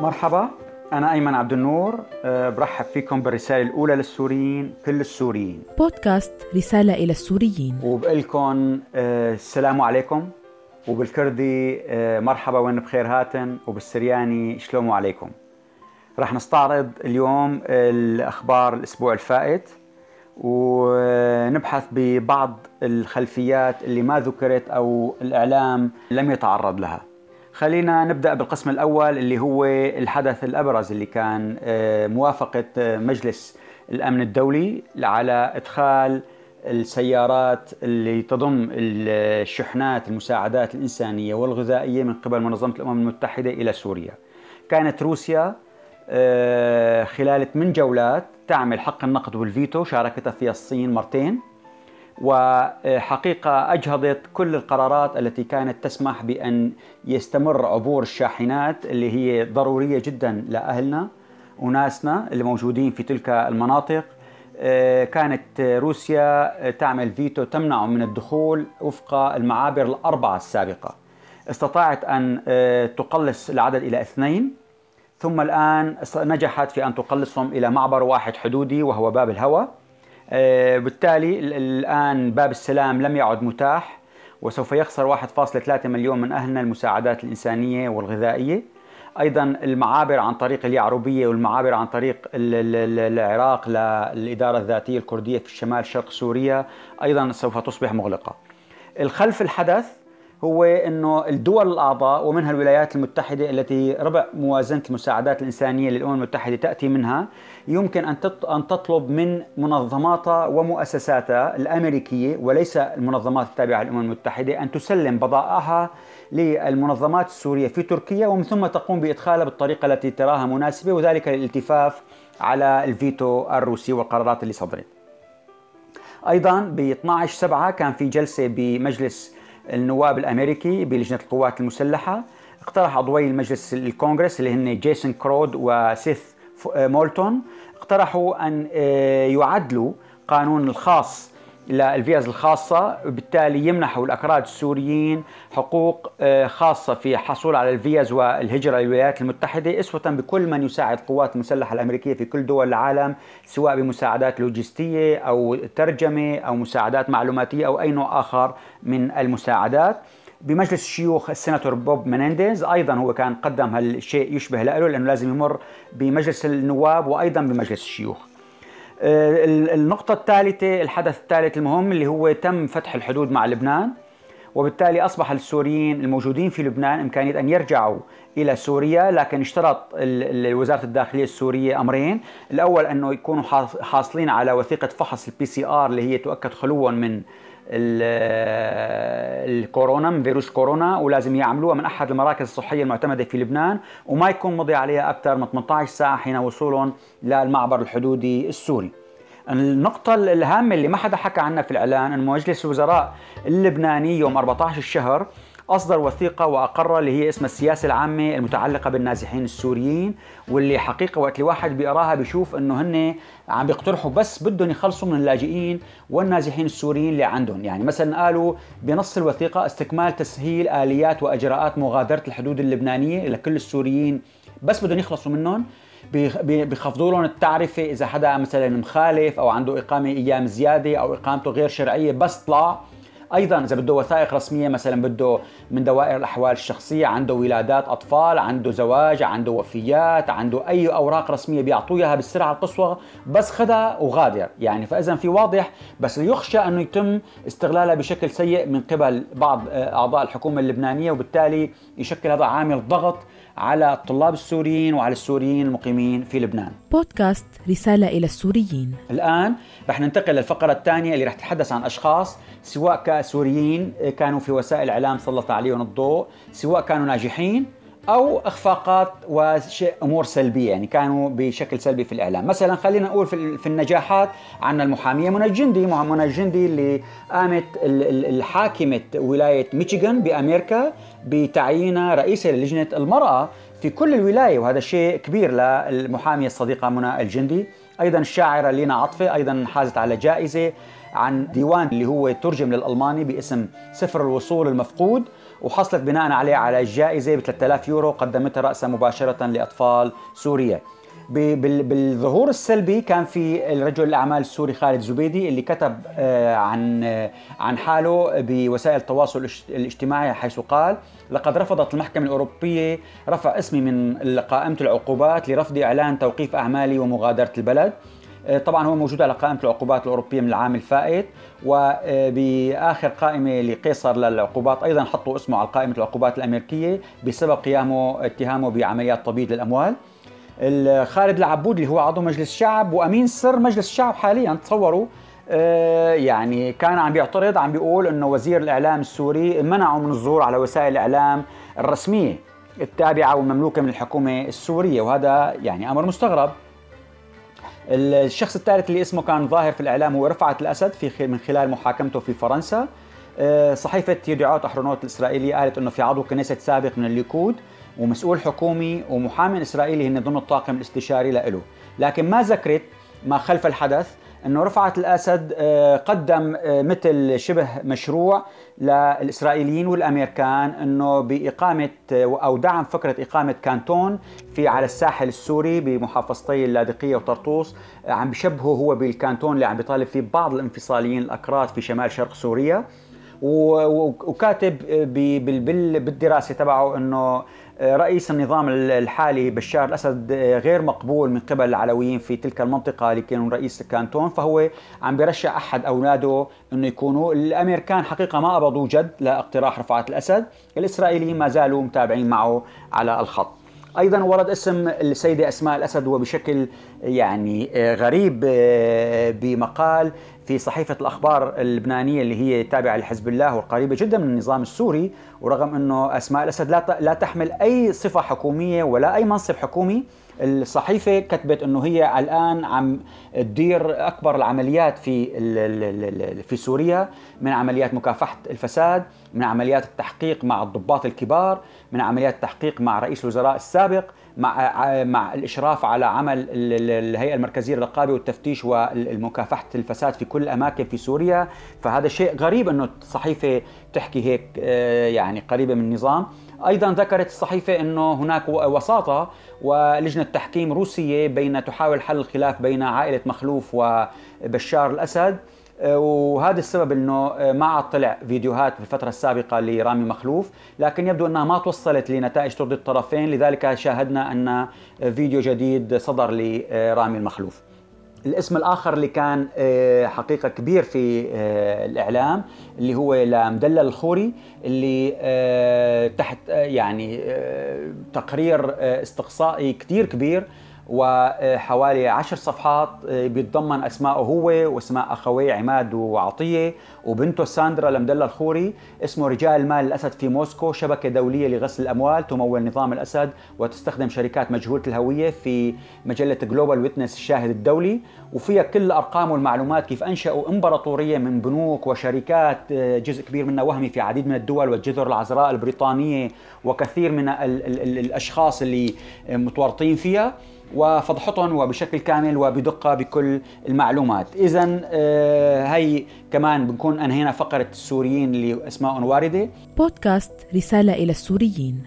مرحبا. أنا أيمن عبد النور أه، برحب فيكم بالرسالة الأولى للسوريين كل السوريين. بودكاست رسالة إلى السوريين. وبقول لكم أه، السلام عليكم. وبالكردي أه، مرحبا وين بخير هاتن. وبالسرياني شلومو عليكم. رح نستعرض اليوم الأخبار الأسبوع الفائت. ونبحث ببعض الخلفيات اللي ما ذكرت أو الإعلام لم يتعرض لها. خلينا نبدأ بالقسم الأول اللي هو الحدث الأبرز اللي كان آه، موافقة آه، مجلس الأمن الدولي على إدخال السيارات اللي تضم الشحنات المساعدات الإنسانية والغذائية من قبل منظمة الأمم المتحدة إلى سوريا. كانت روسيا آه، خلال ثمان جولات تعمل حق النقد والفيتو شاركتها فيها الصين مرتين وحقيقة أجهضت كل القرارات التي كانت تسمح بأن يستمر عبور الشاحنات اللي هي ضرورية جدا لأهلنا وناسنا اللي موجودين في تلك المناطق. آه، كانت روسيا تعمل فيتو تمنع من الدخول وفق المعابر الأربعة السابقة. استطاعت أن آه، تقلص العدد إلى اثنين ثم الآن نجحت في أن تقلصهم إلى معبر واحد حدودي وهو باب الهوى بالتالي الآن باب السلام لم يعد متاح وسوف يخسر 1.3 مليون من أهلنا المساعدات الإنسانية والغذائية. أيضا المعابر عن طريق اليعربية والمعابر عن طريق العراق للإدارة الذاتية الكردية في الشمال شرق سوريا أيضا سوف تصبح مغلقة. الخلف الحدث هو إنه الدول الأعضاء ومنها الولايات المتحدة التي ربع موازنة المساعدات الإنسانية للأمم المتحدة تأتي منها يمكن أن أن تطلب من منظماتها ومؤسساتها الأمريكية وليس المنظمات التابعة للأمم المتحدة أن تسلم بضائعها للمنظمات السورية في تركيا ومن ثم تقوم بإدخالها بالطريقة التي تراها مناسبة وذلك للالتفاف على الفيتو الروسي والقرارات اللي صدرت. أيضا ب 12 7 كان في جلسة بمجلس النواب الأمريكي بلجنة القوات المسلحة اقترح عضوي المجلس الكونغرس اللي هن جيسون كرود وسيث مولتون اقترحوا أن آه، يعدلوا قانون الخاص للفيز الخاصة وبالتالي يمنحوا الأكراد السوريين حقوق آه، خاصة في الحصول على الفيز والهجرة للولايات المتحدة أسوة بكل من يساعد القوات المسلحة الأمريكية في كل دول العالم سواء بمساعدات لوجستية أو ترجمة أو مساعدات معلوماتية أو أي نوع آخر من المساعدات. بمجلس الشيوخ السيناتور بوب منينديز أيضا هو كان قدم هالشيء يشبه له لأنه لازم يمر بمجلس النواب وأيضا بمجلس الشيوخ. النقطة الثالثة الحدث الثالث المهم اللي هو تم فتح الحدود مع لبنان وبالتالي أصبح السوريين الموجودين في لبنان إمكانية أن يرجعوا إلى سوريا لكن اشترط وزارة الداخلية السورية أمرين. الأول أنه يكونوا حاصلين على وثيقة فحص ال PCR اللي هي تؤكد خلوا من الكورونا من فيروس كورونا ولازم يعملوها من أحد المراكز الصحية المعتمدة في لبنان وما يكون مضي عليها أكثر من 18 ساعة حين وصولهم للمعبر الحدودي السوري. النقطة الهامة اللي ما حدا حكى عنها في الإعلان أن مجلس الوزراء اللبناني يوم 14 الشهر أصدر وثيقة وأقر اللي هي اسمها السياسة العامة المتعلقة بالنازحين السوريين واللي حقيقة وقت الواحد بيقراها بيشوف إنه هن عم بيقترحوا بس بدهم يخلصوا من اللاجئين والنازحين السوريين اللي عندهم. يعني مثلا قالوا بنص الوثيقة استكمال تسهيل آليات وإجراءات مغادرة الحدود اللبنانية لكل السوريين بس بدهم يخلصوا منهم. بيخفضوا لهم التعرفة إذا حدا مثلا مخالف أو عنده إقامة أيام زيادة أو إقامته غير شرعية بس طلع. أيضا إذا بده وثائق رسمية مثلا بده من دوائر الأحوال الشخصية عنده ولادات أطفال عنده زواج عنده وفيات عنده أي أوراق رسمية بيعطوه اياها بالسرعة القصوى بس خدها وغادر. يعني فاذا في واضح بس يخشى أنه يتم استغلالها بشكل سيء من قبل بعض أعضاء الحكومة اللبنانية وبالتالي يشكل هذا عامل ضغط على الطلاب السوريين وعلى السوريين المقيمين في لبنان. بودكاست رسالة إلى السوريين. الآن رح ننتقل للفقرة الثانية اللي رح تتحدث عن أشخاص سواء كسوريين كانوا في وسائل الإعلام سلط عليهم الضوء سواء كانوا ناجحين أو إخفاقات وشيء أمور سلبية يعني كانوا بشكل سلبي في الإعلام. مثلا خلينا نقول في النجاحات عن المحامية منى الجندي. منى الجندي اللي قامت الحاكمة ولاية ميشيغان بأمريكا بتعيينها رئيسة للجنة المرأة في كل الولاية وهذا شيء كبير للمحامية الصديقة منى الجندي. أيضا الشاعرة لينا عطفة أيضا حازت على جائزة عن ديوان اللي هو ترجم للألماني باسم سفر الوصول المفقود وحصلت بناء عليه على جائزة ب 3000 يورو قدمتها رأسها مباشرة لأطفال سوريا بالظهور السلبي كان في الرجل الأعمال السوري خالد زبيدي اللي كتب آه، عن آه، عن حاله بوسائل التواصل الاجتماعي حيث قال لقد رفضت المحكمة الأوروبية رفع اسمي من قائمة العقوبات لرفض إعلان توقيف أعمالي ومغادرة البلد. طبعا هو موجود على قائمة العقوبات الأوروبية من العام الفائت وباخر قائمة لقيصر للعقوبات أيضا حطوا اسمه على قائمة العقوبات الأمريكية بسبب قيامه اتهامه بعمليات تبييض للأموال. خالد العبود اللي هو عضو مجلس الشعب وأمين سر مجلس الشعب حاليا تصوروا آه، يعني كان عم بيعترض عم بيقول إنه وزير الإعلام السوري منعه من الظهور على وسائل الإعلام الرسمية التابعة والمملوكه من الحكومة السورية وهذا يعني أمر مستغرب. الشخص الثالث اللي اسمه كان ظاهر في الإعلام هو رفعت الأسد في من خلال محاكمته في فرنسا. آه، صحيفة يدعوت أحرونوت الإسرائيلية قالت إنه في عضو كنيسة سابق من الليكود ومسؤول حكومي ومحامي إسرائيلي هن ضمن الطاقم الاستشاري له لكن ما ذكرت ما خلف الحدث انه رفعت الأسد آه، قدم آه، مثل شبه مشروع للإسرائيليين والأمريكان أنه بإقامة آه، أو دعم فكرة إقامة كانتون في على الساحل السوري بمحافظتي اللاذقيه وطرطوس عم بشبهه هو بالكانتون اللي عم بيطالب فيه بعض الانفصاليين الأكراد في شمال شرق سوريا. وكاتب بالدراسة تبعه إنه رئيس النظام الحالي بشار الأسد غير مقبول من قبل العلويين في تلك المنطقة اللي كانوا رئيس الكانتون فهو عم برشح أحد أولاده إنه يكونوا. الأمريكان حقيقة ما قبضوا جد لاقتراح رفعت الأسد الإسرائيليين ما زالوا متابعين معه على الخط. أيضا ورد اسم السيدة أسماء الأسد وبشكل يعني غريب بمقال في صحيفة الأخبار اللبنانية اللي هي تابعة لحزب الله وقريبة جدا من النظام السوري ورغم أنه أسماء الأسد لا تحمل أي صفة حكومية ولا أي منصب حكومي الصحيفة كتبت أنه هي الآن عم تدير أكبر العمليات في في سوريا من عمليات مكافحة الفساد من عمليات التحقيق مع الضباط الكبار من عمليات التحقيق مع رئيس الوزراء السابق مع مع الإشراف على عمل الهيئة المركزية للرقابة والتفتيش والمكافحه الفساد في كل الاماكن في سوريا. فهذا شيء غريب إنه الصحيفة تحكي هيك آه، يعني قريبة من النظام. أيضا ذكرت الصحيفة إنه هناك وساطة ولجنة تحكيم روسية بين تحاول حل الخلاف بين عائلة مخلوف وبشار الأسد. وهذا السبب إنه ما عاد طلع فيديوهات في الفترة السابقة لرامي مخلوف. لكن يبدو إنها ما توصلت لنتائج ترضي الطرفين. لذلك شاهدنا أن فيديو جديد صدر لرامي المخلوف الاسم الآخر اللي كان آه، حقيقة كبير في آه، الإعلام اللي هو لمدلل الخوري اللي آه، تحت يعني تقرير استقصائي كثير كبير وحوالي عشر صفحات آه، بيتضمن اسماءه هو وأسماء اخويه عماد وعطية وبنته ساندرا لمدلل الخوري. اسمه رجال المال الأسد في موسكو شبكة دولية لغسل الأموال تمول نظام الأسد وتستخدم شركات مجهولة الهوية في مجلة Global Witness الشاهد الدولي. وفيها كل الارقام والمعلومات كيف أنشأوا إمبراطورية من بنوك وشركات آه، جزء كبير منها وهمي في عديد من الدول والجزر العذراء البريطانية وكثير من الأشخاص اللي متورطين فيها. وفضحتهم وبشكل كامل وبدقة بكل المعلومات. إذا آه، هي كمان بنكون أنهينا فقرة السوريين اللي أسمائهم واردة. بودكاست رسالة إلى السوريين.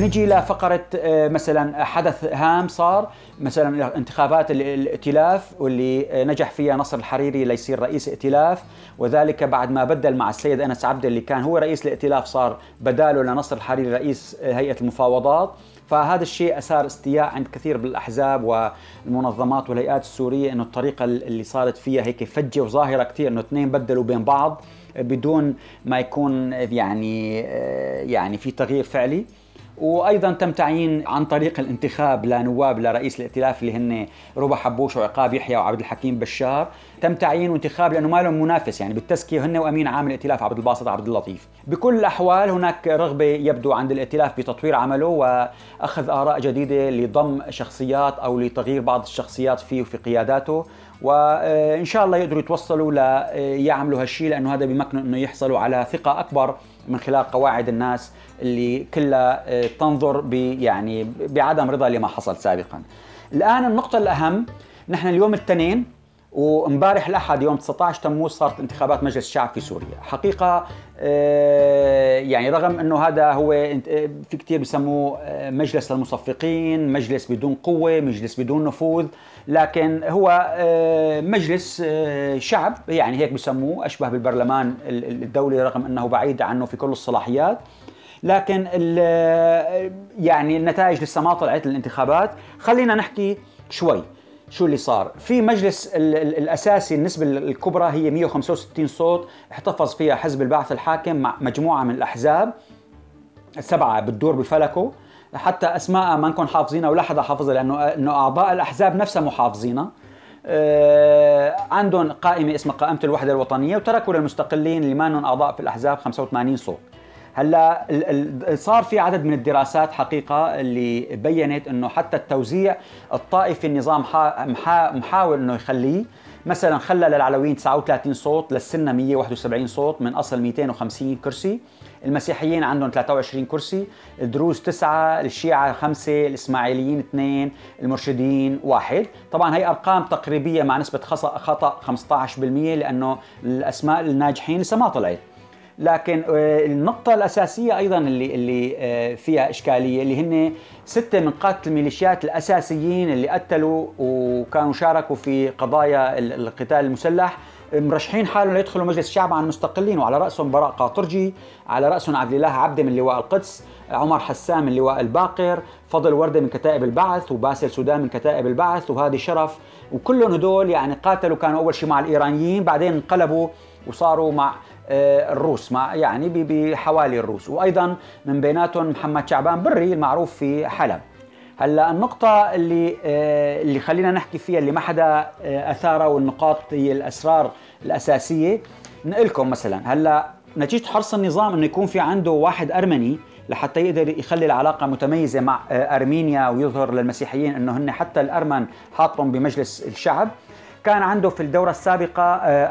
نجي لفقرة آه، مثلا حدث هام صار مثلا انتخابات الائتلاف واللي آه، نجح فيها نصر الحريري ليصير رئيس ائتلاف وذلك بعد ما بدل مع السيد أنس عبده اللي كان هو رئيس الائتلاف صار بداله لنصر الحريري رئيس هيئة المفاوضات. فهذا الشيء أثار استياء عند كثير من الاحزاب والمنظمات والهيئات السورية إنه الطريقة اللي صارت فيها هيك فجة وظاهرة كثير إنه اثنين بدلوا بين بعض بدون ما يكون يعني يعني في تغيير فعلي. وأيضا تم تعيين عن طريق الانتخاب لنواب لرئيس الائتلاف اللي هن ربا حبوش وعقاب يحيى وعبد الحكيم بشار. تم تعيين وانتخاب لأنه ما لهم منافس يعني بالتزكية هن وأمين عام الائتلاف عبد الباسط عبد اللطيف. بكل الأحوال هناك رغبة يبدو عند الائتلاف بتطوير عمله وأخذ آراء جديدة لضم شخصيات أو لتغيير بعض الشخصيات فيه وفي قياداته. وإن شاء الله يقدروا يتوصلوا ليعملوا هالشيء لأنه هذا بيمكنوا إنه يحصلوا على ثقة أكبر من خلال قواعد الناس اللي كلها آه، تنظر يعني بعدم رضا لما حصل سابقا. الآن النقطة الأهم نحن اليوم الاثنين وامبارح الأحد يوم 19 تموز صارت انتخابات مجلس الشعب في سوريا حقيقة آه، يعني رغم إنه هذا هو في كثير بسموه آه، مجلس المصفقين مجلس بدون قوة مجلس بدون نفوذ لكن هو آه، مجلس شعب يعني هيك بسموه أشبه بالبرلمان الدولي رغم إنه بعيد عنه في كل الصلاحيات لكن يعني النتائج لسه ما طلعت الانتخابات خلينا نحكي شوي شو اللي صار. في مجلس الأساسي النسبة الكبرى هي 165 صوت احتفظ فيها حزب البعث الحاكم مع مجموعة من الأحزاب. سبعة بتدور بفلكه حتى أسماء ما نكون حافظينها ولا حدا حافظها لأنه انه أعضاء الأحزاب نفسها مو حافظينها. آه عندهم قائمة اسمها قائمة الوحدة الوطنية وتركوا للمستقلين اللي ما أعضاء في الأحزاب 85 صوت. هلا صار في عدد من الدراسات حقيقة اللي بينت إنه حتى التوزيع الطائفي النظام محاول إنه يخليه. مثلا خلى للعلويين 39 صوت للسنة 171 صوت من أصل 250 كرسي. المسيحيين عندهم 23 كرسي الدروز تسعة الشيعة خمسة الإسماعيليين اثنين المرشدين واحد. طبعا هي أرقام تقريبية مع نسبة خطأ 15% لأنه الأسماء الناجحين لسه ما طلعت. لكن آه، النقطة الأساسية أيضا اللي اللي آه، فيها إشكالية اللي هن ستة من قادة الميليشيات الأساسيين اللي قتلوا وكانوا شاركوا في قضايا القتال المسلح مرشحين حالهم ليدخلوا مجلس الشعب عن المستقلين وعلى رأسهم براء قاطرجي على رأسهم عبد الله عبده من لواء القدس عمر حسان من لواء الباقر فضل وردة من كتائب البعث وباسل سودان من كتائب البعث وهادي شرف وكلهم هدول يعني قاتلوا كانوا أول شيء مع الايرانيين بعدين انقلبوا وصاروا مع آه، الروس مع يعني بحوالي الروس. وأيضا من بيناتهم محمد شعبان بري المعروف في حلب. هلأ النقطة اللي آه، اللي خلينا نحكي فيها اللي ما حدا آه، اثارها والنقاط هي الأسرار الأساسية. نقلكم مثلا هلأ نتيجة حرص النظام إنه يكون في عنده واحد أرمني لحتى يقدر يخلي العلاقة متميزة مع أرمينيا ويظهر للمسيحيين أنه هن حتى الأرمن حاطهم بمجلس الشعب. كان عنده في الدورة السابقة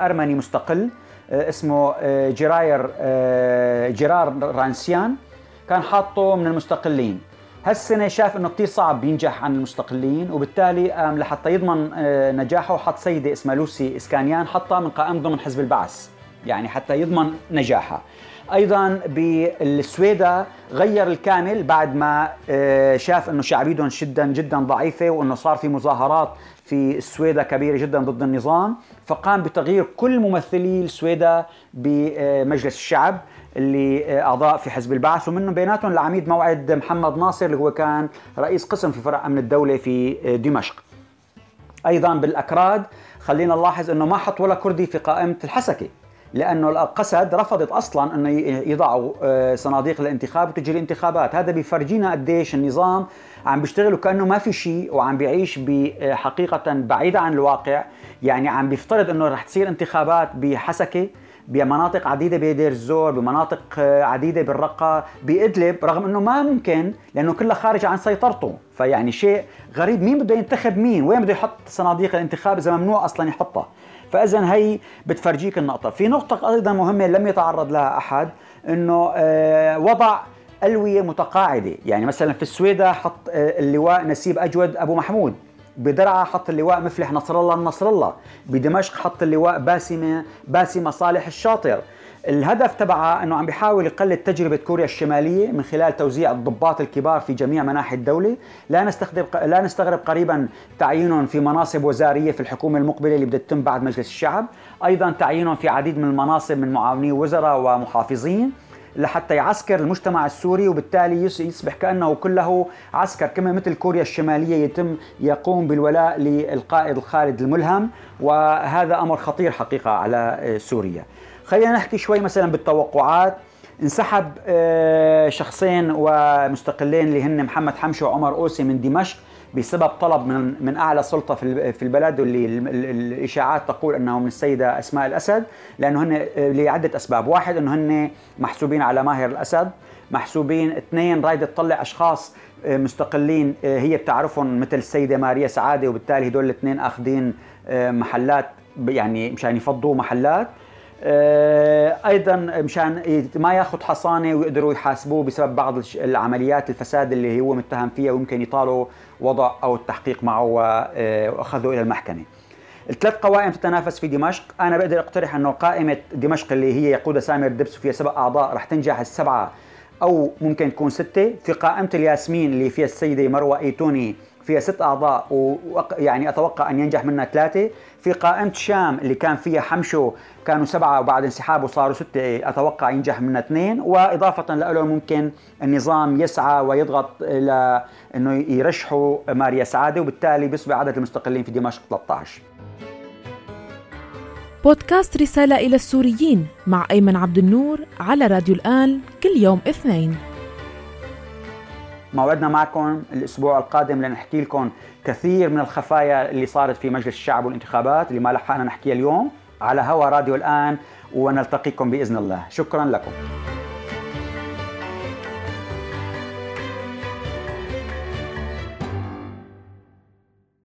أرمني مستقل. اسمه آه، جراير آه، جرار رانسيان كان حاطه من المستقلين. هالسنة شاف إنه كثير صعب ينجح عن المستقلين وبالتالي لحتى يضمن نجاحه حط سيدة اسمها لوسي إسكانيان حطها من قائمة ضمن حزب البعث. يعني حتى يضمن نجاحها. أيضا بالسويدا غير الكامل بعد ما شاف إنه شعبيتهم جدا جدا ضعيفة وإنه صار في مظاهرات في السويدا كبيرة جدا ضد النظام فقام بتغيير كل ممثلي السويدا بمجلس الشعب اللي أعضاء في حزب البعث. ومنهم بيناتهم العميد موعد محمد ناصر اللي هو كان رئيس قسم في فرع أمن الدولة في دمشق. أيضا بالأكراد خلينا نلاحظ إنه ما حط ولا كردي في قائمة الحسكة. لأنه القسد رفضت أصلا انه يضعوا آه، صناديق الانتخاب وتجي الانتخابات هذا بيفرجينا قديش النظام عم بيشتغل وكأنه ما في شيء وعم بيعيش بحقيقه بعيدة عن الواقع. يعني عم بيفترض إنه رح تصير انتخابات بحسكة. بمناطق عديدة بدير الزور بمناطق آه، عديدة بالرقة بإدلب رغم أنه ما ممكن لأنه كلها خارج عن سيطرته. فيعني شيء غريب. مين بده ينتخب مين؟ وين بده يحط صناديق الانتخاب إذا ممنوع أصلا يحطها؟ فاذا هي بتفرجيك النقطة. في نقطة أيضا مهمة لم يتعرض لها أحد إنه آه، وضع ألوية متقاعدة. يعني مثلا في السويدة حط آه، اللواء نسيب أجود أبو محمود. بدرعا حط اللواء مفلح نصر الله النصر الله بدمشق حط اللواء باسمه باسمه صالح الشاطر. الهدف تبعها إنه عم بيحاول يقلد تجربة كوريا الشمالية من خلال توزيع الضباط الكبار في جميع مناحي الدولة، لا نستخدم لا نستغرب قريبا تعيينهم في مناصب وزارية في الحكومة المقبلة اللي بدها تتم بعد مجلس الشعب، أيضا تعيينهم في عديد من المناصب من معاوني وزراء ومحافظين، لحتى يعسكر المجتمع السوري وبالتالي يصبح كأنه كله عسكر كما مثل كوريا الشمالية يتم يقوم بالولاء للقائد الخالد الملهم. وهذا أمر خطير حقيقة على سوريا. خلينا نحكي شوي مثلا بالتوقعات. انسحب آه، شخصين ومستقلين اللي هن محمد حمشي وعمر أوسي من دمشق. بسبب طلب من من أعلى سلطة في البلد واللي الإشاعات تقول انه من السيدة أسماء الأسد لأنه هن آه، لعدة أسباب، واحد إنه هن محسوبين على ماهر الأسد، محسوبين. اثنين رايده تطلع أشخاص آه، مستقلين هي بتعرفهم مثل السيدة ماريا سعادة وبالتالي هدول الاثنين آخذين محلات يعني مشان يفضوا محلات. آه، أيضا مشان ما ياخذ حصانة ويقدروا يحاسبوه بسبب بعض العمليات الفساد اللي هو متهم فيها ويمكن يطالوا وضع أو التحقيق معه واخذه إلى المحكمة. الثلاث قوائم تتنافس في دمشق أنا بقدر أقترح أنه قائمة دمشق اللي هي يقودها سامر دبس وفيها سبع أعضاء رح تنجح السبعة أو ممكن تكون ستة في قائمة الياسمين اللي فيها السيدة مروة إيتوني فيها ست أعضاء ويعني أتوقع أن ينجح منها ثلاثة. في قائمة الشام اللي كان فيها حمشو كانوا سبعة وبعد انسحابه صاروا ستة أتوقع ينجح منها اثنين. وإضافة له ممكن النظام يسعى ويضغط إلى إنه يرشحوا ماريا سعادة وبالتالي بيصبح عدد المستقلين في دمشق 13 بودكاست رسالة إلى السوريين مع أيمن عبد النور على راديو الآن كل يوم اثنين. موعدنا معكم الأسبوع القادم لنحكي لكم كثير من الخفايا اللي صارت في مجلس الشعب والانتخابات اللي ما لحقنا نحكيها اليوم على هوا راديو الآن ونلتقيكم بإذن الله. شكرا لكم.